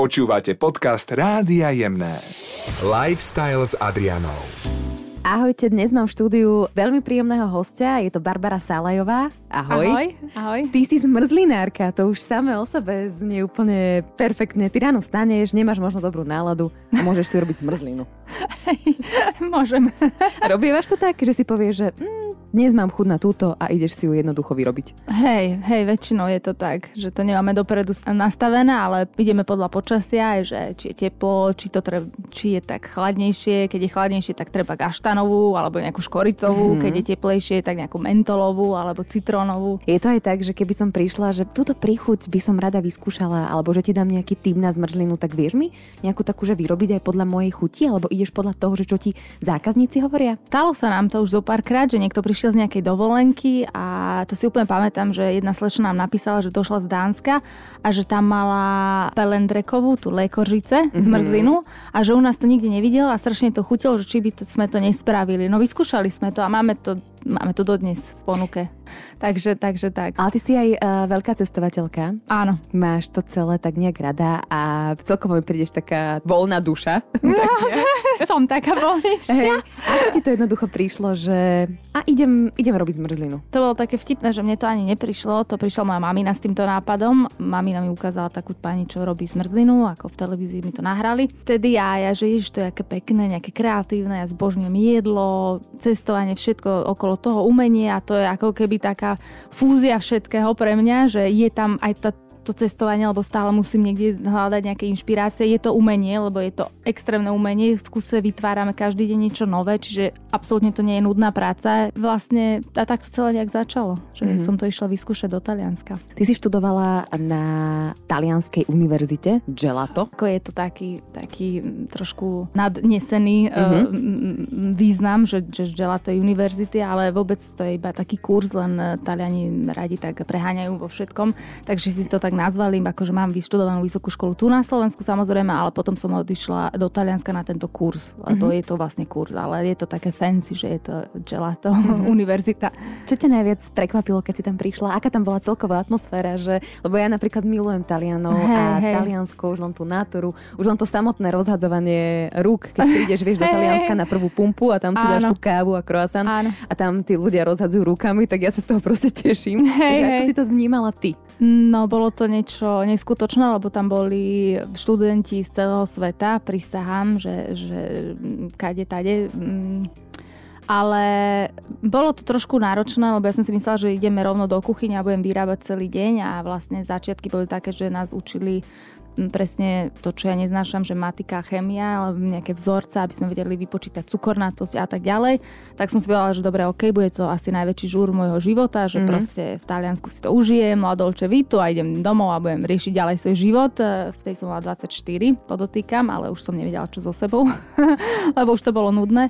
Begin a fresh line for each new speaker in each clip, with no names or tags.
Počúvate podcast Rádia Jemné. Lifestyle s Adrianou.
Ahojte, dnes mám v štúdiu veľmi príjemného hostia, je to Barbara Salajová. Ahoj.
Ahoj, ahoj.
Ty si zmrzlinárka, to už samé o sebe znie úplne perfektne. Ty ráno staneš, nemáš možno dobrú náladu a môžeš si robiť zmrzlinu.
Môžem.
Robievaš to tak, že si povieš, že mm, dnes mám chuť na túto a ideš si ju jednoducho vyrobiť.
Hej, hej, väčšinou je to tak, že to nemáme dopredu nastavené, ale ideme podľa počasia, že či je teplo, či, to treb, či je tak chladnejšie, keď je chladnejšie, tak treba gaštanovú alebo nejakú škoricovú, mm-hmm. keď je teplejšie, tak nejakú mentolovú alebo citrónovú.
Je to aj tak, že keby som prišla, že túto príchuť by som rada vyskúšala, alebo že ti dám nejaký tým na zmrzlinu, tak vieš mi nejakú takú, že vyrobiť aj podľa mojej chuti, alebo ideš podľa toho, že čo ti zákazníci hovoria?
Stalo sa nám to už zo párkrát, že niekto prišiel prišiel z nejakej dovolenky a to si úplne pamätám, že jedna slečna nám napísala, že došla z Dánska a že tam mala pelendrekovú, tú lékožice, mm-hmm. zmrzlinu a že u nás to nikdy nevidela a strašne to chutilo, že či by to, sme to nespravili. No vyskúšali sme to a máme to máme to dodnes v ponuke. Takže, takže tak.
Ale ty si aj uh, veľká cestovateľka.
Áno.
Máš to celé tak nejak rada a celkovo mi prídeš taká voľná duša. No,
som taká voľnejšia. Hey,
ako ti to jednoducho prišlo, že a idem, idem robiť zmrzlinu?
To bolo také vtipné, že mne to ani neprišlo. To prišla moja mamina s týmto nápadom. Mamina mi ukázala takú pani, čo robí zmrzlinu, ako v televízii mi to nahrali. Vtedy ja, ja že ježiš, to je aké pekné, nejaké kreatívne, ja zbožňujem jedlo, cestovanie, všetko okolo toho umenie a to je ako keby taká fúzia všetkého pre mňa, že je tam aj tá to cestovanie, lebo stále musím niekde hľadať nejaké inšpirácie. Je to umenie, lebo je to extrémne umenie. V kuse vytvárame každý deň niečo nové, čiže absolútne to nie je nudná práca. Vlastne a tak to celé nejak začalo, že mm-hmm. som to išla vyskúšať do Talianska.
Ty si študovala na Talianskej univerzite Gelato.
Ako je to taký, taký trošku nadnesený mm-hmm. uh, význam, že, že Gelato je univerzity, ale vôbec to je iba taký kurz, len Taliani radi tak preháňajú vo všetkom, takže si to tak tak nazvali, akože mám vyštudovanú vysokú školu tu na Slovensku samozrejme, ale potom som odišla do Talianska na tento kurz, lebo mm-hmm. je to vlastne kurz, ale je to také fancy, že je to gelato mm-hmm. univerzita.
Čo ťa najviac prekvapilo, keď si tam prišla? Aká tam bola celková atmosféra? Že, lebo ja napríklad milujem Talianov hey, a hey. Taliansko, už len tú natúru, už len to samotné rozhadzovanie rúk, keď prídeš, vieš, do Talianska na prvú pumpu a tam si Áno. dáš tú kávu a croissant Áno. a tam tí ľudia rozhadzujú rukami, tak ja sa z toho proste teším. Hey, že hey. ako si to vnímala ty?
No, bolo to niečo neskutočné, lebo tam boli študenti z celého sveta, prisahám, že, že kade, tade. Mm, ale bolo to trošku náročné, lebo ja som si myslela, že ideme rovno do kuchyne a budem vyrábať celý deň a vlastne začiatky boli také, že nás učili presne to, čo ja neznášam, že matika, chemia, alebo nejaké vzorce, aby sme vedeli vypočítať cukornatosť a tak ďalej, tak som si povedala, že dobre, ok, bude to asi najväčší žúr môjho života, že mm-hmm. proste v Taliansku si to užijem, la dolce vitu a idem domov a budem riešiť ďalej svoj život. E, v tej som mala 24, podotýkam, ale už som nevedela, čo so sebou, lebo už to bolo nudné.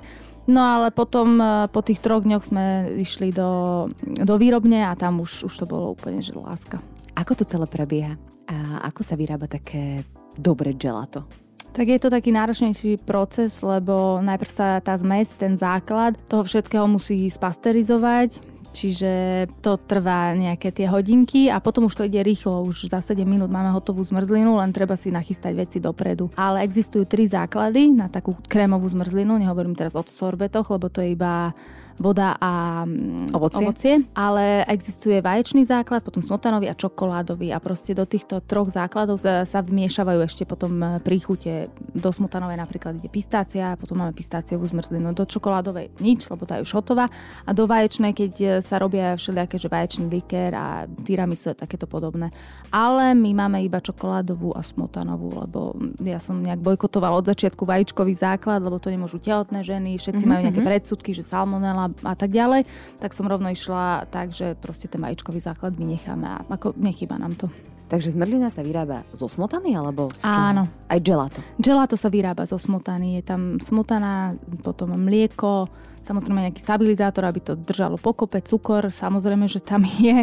No ale potom e, po tých troch dňoch sme išli do, do výrobne a tam už, už to bolo úplne, že láska.
Ako to celé prebieha? A ako sa vyrába také dobré gelato?
Tak je to taký náročnejší proces, lebo najprv sa tá zmes, ten základ toho všetkého musí spasterizovať, čiže to trvá nejaké tie hodinky a potom už to ide rýchlo, už za 7 minút máme hotovú zmrzlinu, len treba si nachystať veci dopredu. Ale existujú tri základy na takú krémovú zmrzlinu, nehovorím teraz o sorbetoch, lebo to je iba voda a
mm, ovocie.
ovocie. Ale existuje vaječný základ, potom smotanový a čokoládový a proste do týchto troch základov sa vmiešavajú ešte potom e, príchute. Do smotanovej napríklad ide pistácia, potom máme pistáciovú zmrzlinu, do čokoládovej nič, lebo tá je už hotová a do vaječnej, keď e, sa robia všelijaké, že vaječný likér a tiramisu a takéto podobné. Ale my máme iba čokoládovú a smotanovú, lebo ja som nejak bojkotovala od začiatku vajíčkový základ, lebo to nemôžu tehotné ženy, všetci mm-hmm. majú nejaké mhm. predsudky, že salmonella a tak ďalej, tak som rovno išla tak, že proste ten vajíčkový základ vynecháme a ako nechýba nám to.
Takže zmrzlina sa vyrába zo smotany alebo z
čoho? Áno.
Aj gelato?
Gelato sa vyrába zo smotany. Je tam smotana, potom mlieko, samozrejme nejaký stabilizátor, aby to držalo pokope, cukor, samozrejme, že tam je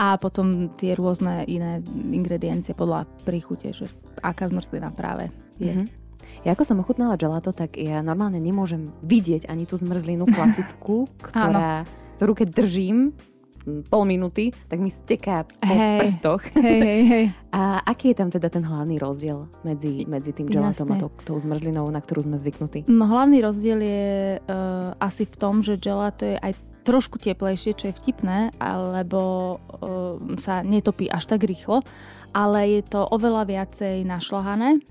a potom tie rôzne iné ingrediencie podľa príchute, že aká zmrzlina práve je. Mm-hmm.
Ja ako som ochutnala gelato, tak ja normálne nemôžem vidieť ani tú zmrzlinu klasickú, ktorá, ktorú keď držím, pol minúty, tak mi steká po
Hej.
prstoch.
Hej, hej, hej.
A aký je tam teda ten hlavný rozdiel medzi, medzi tým gelatom a
Jasne.
tou, zmrzlinou, na ktorú sme zvyknutí?
No hlavný rozdiel je uh, asi v tom, že gelato je aj trošku teplejšie, čo je vtipné, alebo uh, sa netopí až tak rýchlo, ale je to oveľa viacej našľahané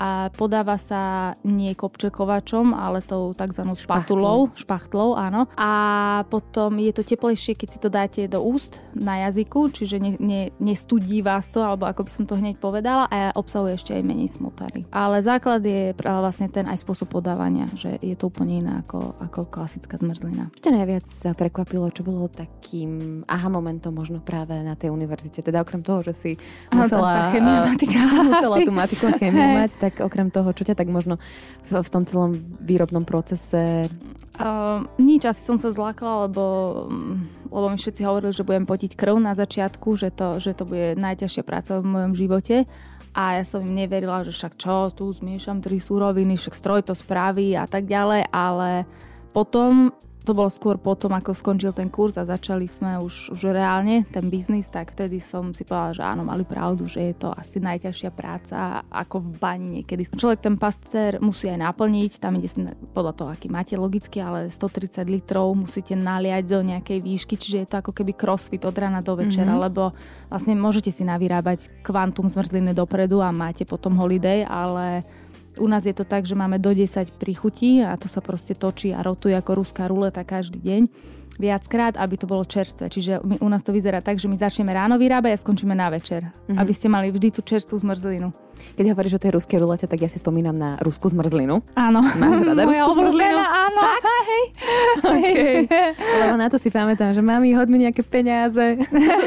a podáva sa nie kopčekovačom, ale tou tzv. špatulou, špachtlou, áno. A potom je to teplejšie, keď si to dáte do úst na jazyku, čiže ne, ne, nestudí vás to, alebo ako by som to hneď povedala, a obsahuje ešte aj menej smotary. Ale základ je vlastne ten aj spôsob podávania, že je to úplne iné ako, ako klasická zmrzlina.
Čo najviac prekvapilo, čo bolo takým aha momentom možno práve na tej univerzite? Teda okrem toho, že si
Áno, tá-
musela,
tá chemia, matika
musela tú matiku a chémiu
Hej.
mať, tak okrem toho, čo ťa tak možno v, v tom celom výrobnom procese...
Uh, nič, asi som sa zlákala, lebo, mm, lebo mi všetci hovorili, že budem potiť krv na začiatku, že to, že to bude najťažšia práca v mojom živote. A ja som im neverila, že však čo, tu zmiešam tri súroviny, však stroj to spraví a tak ďalej, ale potom to bolo skôr potom, ako skončil ten kurz a začali sme už, už reálne ten biznis, tak vtedy som si povedala, že áno, mali pravdu, že je to asi najťažšia práca ako v bani niekedy. Človek ten paster musí aj naplniť, tam ide si podľa toho, aký máte logicky, ale 130 litrov musíte naliať do nejakej výšky, čiže je to ako keby crossfit od rána do večera, mm-hmm. lebo vlastne môžete si navyrábať kvantum zmrzliny dopredu a máte potom holiday, ale u nás je to tak, že máme do 10 príchutí a to sa proste točí a rotuje ako ruská ruleta každý deň viackrát, aby to bolo čerstvé. Čiže my, u nás to vyzerá tak, že my začneme ráno vyrábať a skončíme na večer. Mm-hmm. Aby ste mali vždy tú čerstvú zmrzlinu.
Keď hovoríš o tej ruskej rulete, tak ja si spomínam na ruskú zmrzlinu.
Áno.
Máš rada ruskú zmrzlinu?
Áno. Hej.
Okay. Lebo na to si pamätám, že mami, hoď mi nejaké peniaze.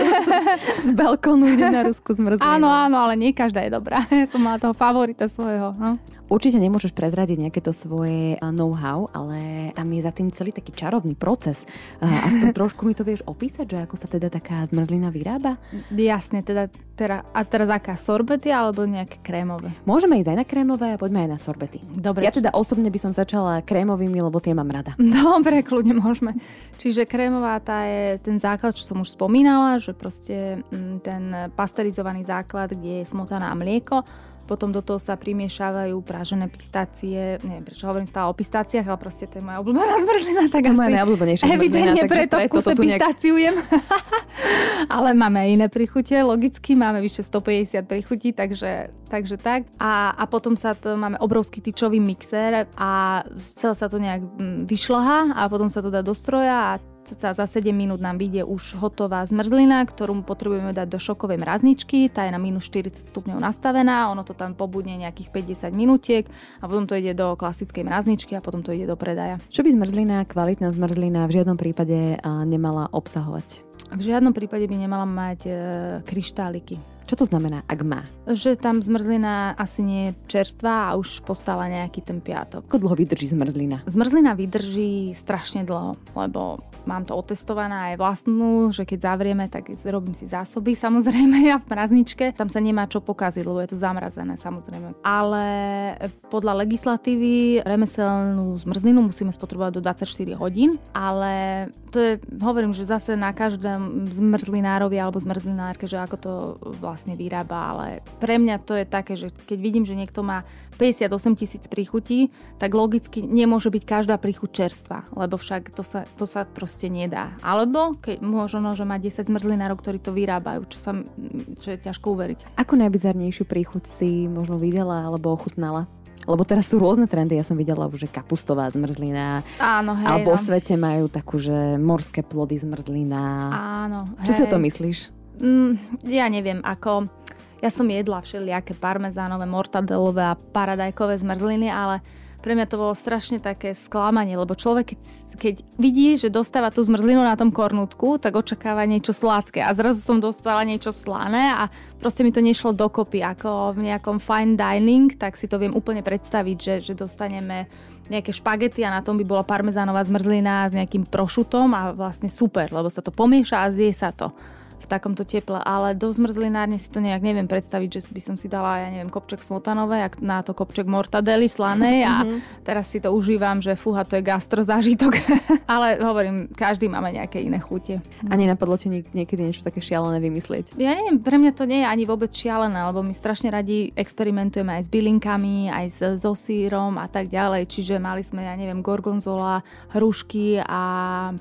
Z balkónu ide na ruskú zmrzlinu.
Áno, áno, ale nie každá je dobrá. Ja som mala toho favorita svojho. No.
Určite nemôžeš prezradiť nejaké to svoje a, know-how, ale tam je za tým celý taký čarovný proces. A, Aspoň trošku mi to vieš opísať, že ako sa teda taká zmrzlina vyrába?
Jasne, teda, teda, a teraz aká sorbety alebo nejaké krémové?
Môžeme ísť aj na krémové a poďme aj na sorbety.
Dobre.
Ja teda osobne by som začala krémovými, lebo tie mám rada.
Dobre, kľudne môžeme. Čiže krémová tá je ten základ, čo som už spomínala, že proste mm, ten pasterizovaný základ, kde je smotaná a mlieko. Potom do toho sa primiešavajú prážené pistácie. Neviem, prečo hovorím stále o pistáciách, ale proste to je moja obľúbená zmrzlina. Tak
To je moja najobľúbenejšia
Evidentne preto v kuse pistáciujem. ale máme aj iné príchute, logicky. Máme vyše 150 príchutí, takže, takže tak. A, a potom sa to, máme obrovský tyčový mixer a celé sa to nejak mm, vyšľahá a potom sa to dá do stroja a cca za 7 minút nám vyjde už hotová zmrzlina, ktorú potrebujeme dať do šokovej mrazničky. Tá je na minus 40 stupňov nastavená, ono to tam pobudne nejakých 50 minútiek a potom to ide do klasickej mrazničky a potom to ide do predaja.
Čo by zmrzlina, kvalitná zmrzlina v žiadnom prípade nemala obsahovať?
V žiadnom prípade by nemala mať e, kryštáliky.
Čo to znamená, ak má?
Že tam zmrzlina asi nie je čerstvá a už postala nejaký ten piatok.
Ako dlho vydrží zmrzlina?
Zmrzlina vydrží strašne dlho, lebo mám to otestované aj vlastnú, že keď zavrieme, tak robím si zásoby samozrejme a v mrazničke. Tam sa nemá čo pokaziť, lebo je to zamrazené samozrejme. Ale podľa legislatívy remeselnú zmrzlinu musíme spotrebovať do 24 hodín, ale to je, hovorím, že zase na každom zmrzlinárovi alebo zmrzlinárke, že ako to vlastne vyrába, ale pre mňa to je také, že keď vidím, že niekto má 58 tisíc príchutí, tak logicky nemôže byť každá príchuť čerstvá, lebo však to sa, to sa proste nedá. Alebo keď možno, že má 10 zmrzlinárov, ktorí to vyrábajú, čo, sa, čo je ťažko uveriť.
Ako najbizarnejšiu príchuť si možno videla alebo ochutnala? Lebo teraz sú rôzne trendy, ja som videla už, že kapustová zmrzlina.
Áno, hej.
a vo
no.
svete majú takú, že morské plody zmrzlina.
Áno,
Čo
hej.
si o to myslíš?
Mm, ja neviem, ako... Ja som jedla všelijaké parmezánové, mortadelové a paradajkové zmrzliny, ale pre mňa to bolo strašne také sklamanie, lebo človek, keď, keď vidí, že dostáva tú zmrzlinu na tom kornutku, tak očakáva niečo sladké. A zrazu som dostala niečo slané a proste mi to nešlo dokopy. Ako v nejakom fine dining, tak si to viem úplne predstaviť, že, že dostaneme nejaké špagety a na tom by bola parmezánová zmrzlina s nejakým prošutom a vlastne super, lebo sa to pomieša a zje sa to. V takomto teple, ale do zmrzlinárne si to nejak neviem predstaviť, že by som si dala, ja neviem, kopček smotanové, ak na to kopček mortadely slanej a mhm. teraz si to užívam, že fúha, to je gastrozážitok. ale hovorím, každý máme nejaké iné chute.
A nenapadlo ti niekedy niečo také šialené vymyslieť?
Ja neviem, pre mňa to nie je ani vôbec šialené, lebo my strašne radi experimentujeme aj s bylinkami, aj s, so sírom a tak ďalej. Čiže mali sme, ja neviem, gorgonzola, hrušky a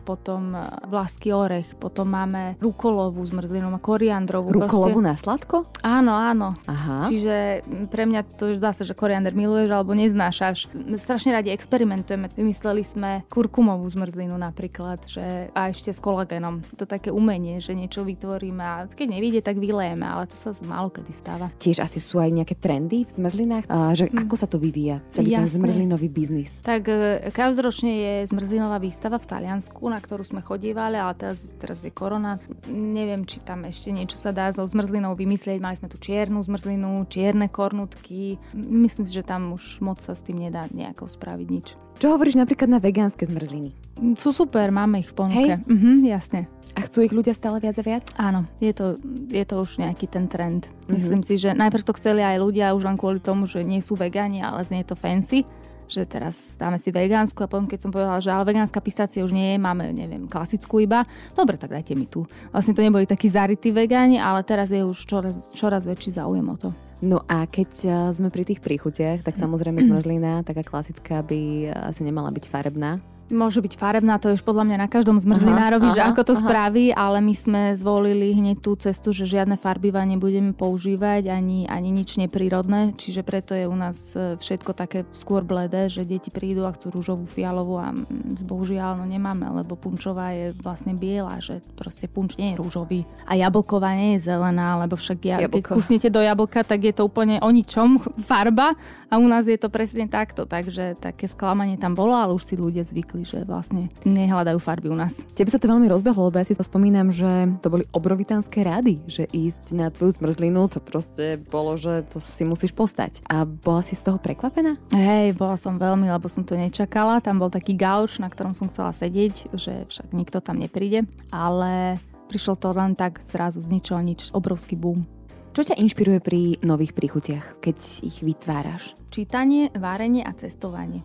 potom vlásky orech, potom máme rukolovú zmrzlinu, koriandrovú.
Rukolovú proste. na sladko?
Áno, áno.
Aha.
Čiže pre mňa to je zase, že koriander miluješ alebo neznášaš. Strašne radi experimentujeme. Vymysleli sme kurkumovú zmrzlinu napríklad, že a ešte s kolagénom. To také umenie, že niečo vytvoríme a keď nevíde, tak vylejeme, ale to sa málo kedy stáva.
Tiež asi sú aj nejaké trendy v zmrzlinách, a že hm. ako sa to vyvíja, celý Jasne. ten zmrzlinový biznis?
Tak e, každoročne je zmrzlinová výstava v Taliansku, na ktorú sme chodívali, ale teraz, teraz je korona. Neviem, či tam ešte niečo sa dá so zmrzlinou vymyslieť. Mali sme tu čiernu zmrzlinu, čierne kornutky. Myslím si, že tam už moc sa s tým nedá nejako spraviť nič.
Čo hovoríš napríklad na vegánske zmrzliny?
Sú super, máme ich v ponuke.
Hej?
Mhm, jasne.
A chcú ich ľudia stále viac a viac?
Áno, je to, je to už nejaký ten trend. Mm-hmm. Myslím si, že najprv to chceli aj ľudia už len kvôli tomu, že nie sú vegáni, ale znie to fancy že teraz dáme si vegánsku a potom keď som povedala, že ale vegánska pistácia už nie je, máme, neviem, klasickú iba, dobre, tak dajte mi tu. Vlastne to neboli takí zarytí vegáni, ale teraz je už čoraz, čoraz väčší záujem o to.
No a keď e, sme pri tých príchutiach, tak samozrejme zmrzlina, taká klasická, by asi nemala byť farebná.
Môže byť farebná, to je už podľa mňa na každom zmrzlinárovi, aha, že ako to aha. spraví, ale my sme zvolili hneď tú cestu, že žiadne farbiva nebudeme používať, ani, ani nič neprírodné, čiže preto je u nás e, všetko také skôr bledé, že deti prídu a chcú rúžovú, fialovú a bohužiaľ no nemáme, lebo punčová je vlastne biela, že proste punč nie je rúžový. A jablková nie je zelená, lebo však ja, keď kusnete do jablka, tak je to úplne o ničom farba a u nás je to presne takto, takže také sklamanie tam bolo, ale už si ľudia zvykli že vlastne nehľadajú farby u nás.
Tebe sa to veľmi rozbehlo, lebo ja si spomínam, že to boli obrovitánske rady, že ísť na tvoju zmrzlinu, to proste bolo, že to si musíš postať. A bola si z toho prekvapená?
Hej, bola som veľmi, lebo som to nečakala. Tam bol taký gauč, na ktorom som chcela sedieť, že však nikto tam nepríde, ale prišlo to len tak zrazu z ničoho nič, obrovský boom.
Čo ťa inšpiruje pri nových príchutiach, keď ich vytváraš?
Čítanie, várenie a cestovanie.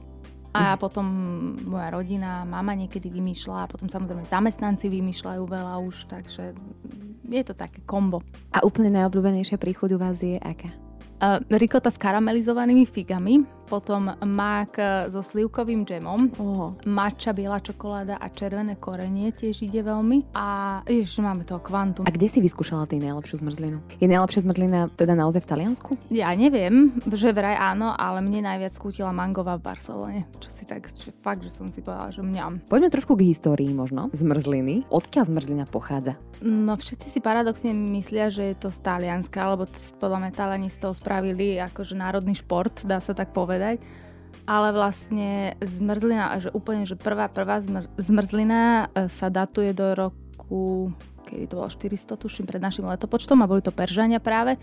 A potom moja rodina, mama niekedy vymýšľa a potom samozrejme zamestnanci vymýšľajú veľa už, takže je to také kombo.
A úplne najobľúbenejšia príchuť u vás je aká?
Uh, rikota s karamelizovanými figami, potom mák so slivkovým džemom, oh. matcha, biela čokoláda a červené korenie tiež ide veľmi. A ešte máme to kvantum.
A kde si vyskúšala tej najlepšiu zmrzlinu? Je najlepšia zmrzlina teda naozaj v Taliansku?
Ja neviem, že vraj áno, ale mne najviac skútila mangová v Barcelone. Čo si tak, že fakt, že som si povedala, že mňam.
Poďme trošku k histórii možno. Zmrzliny. Odkiaľ zmrzlina pochádza?
No všetci si paradoxne myslia, že je to z Talianska, lebo podľa mňa Taliani z toho spravili akože národný šport, dá sa tak povedať povedať. Ale vlastne zmrzlina, že úplne, že prvá, prvá zmrzlina e, sa datuje do roku kedy to bolo 400, tuším, pred našim letopočtom a boli to Peržania práve,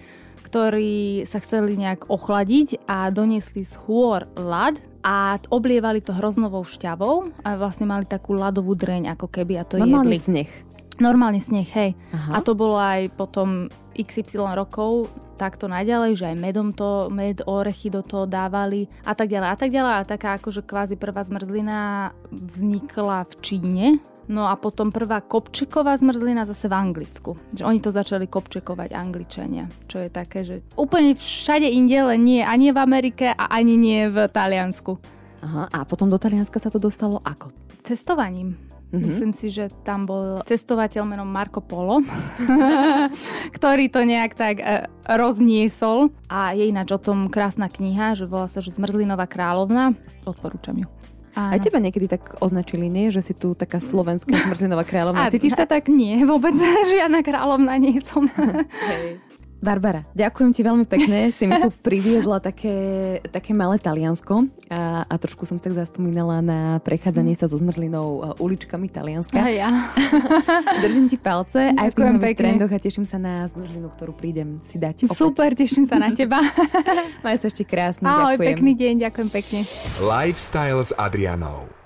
ktorí sa chceli nejak ochladiť a doniesli z hôr ľad a oblievali to hroznovou šťavou a vlastne mali takú ľadovú dreň ako keby a to
Normálny
jedli.
sneh.
Normálne sneh, hej. Aha. A to bolo aj potom XY rokov takto naďalej, že aj medom to, med, orechy do toho dávali a tak ďalej a tak ďalej. A taká akože kvázi prvá zmrzlina vznikla v Číne, No a potom prvá kopčeková zmrzlina zase v Anglicku. Že oni to začali kopčekovať Angličania. Čo je také, že úplne všade inde, len nie ani v Amerike a ani nie v Taliansku.
Aha, a potom do Talianska sa to dostalo ako?
Cestovaním. Mm-hmm. Myslím si, že tam bol cestovateľ menom Marco Polo, ktorý to nejak tak e, rozniesol. A je ináč o tom krásna kniha, že volá sa, že Zmrzlinová kráľovna. Odporúčam ju.
Áno. Aj teba niekedy tak označili, nie? Že si tu taká slovenská zmrzlinová kráľovna. Cítiš sa tak?
Nie, vôbec žiadna kráľovna nie som.
Hej. Barbara, ďakujem ti veľmi pekne, si mi tu priviedla také, také malé Taliansko a, a trošku som si tak zaspomínala na prechádzanie sa so zmrzlinou uličkami Talianska.
A ja.
Držím ti palce aj v tých nových trendoch a teším sa na zmrzlinu, ktorú prídem si dať opäť.
Super, teším sa na teba.
Maj sa ešte krásne,
Ahoj, ďakujem. pekný deň, ďakujem pekne.
Lifestyle s Adrianou.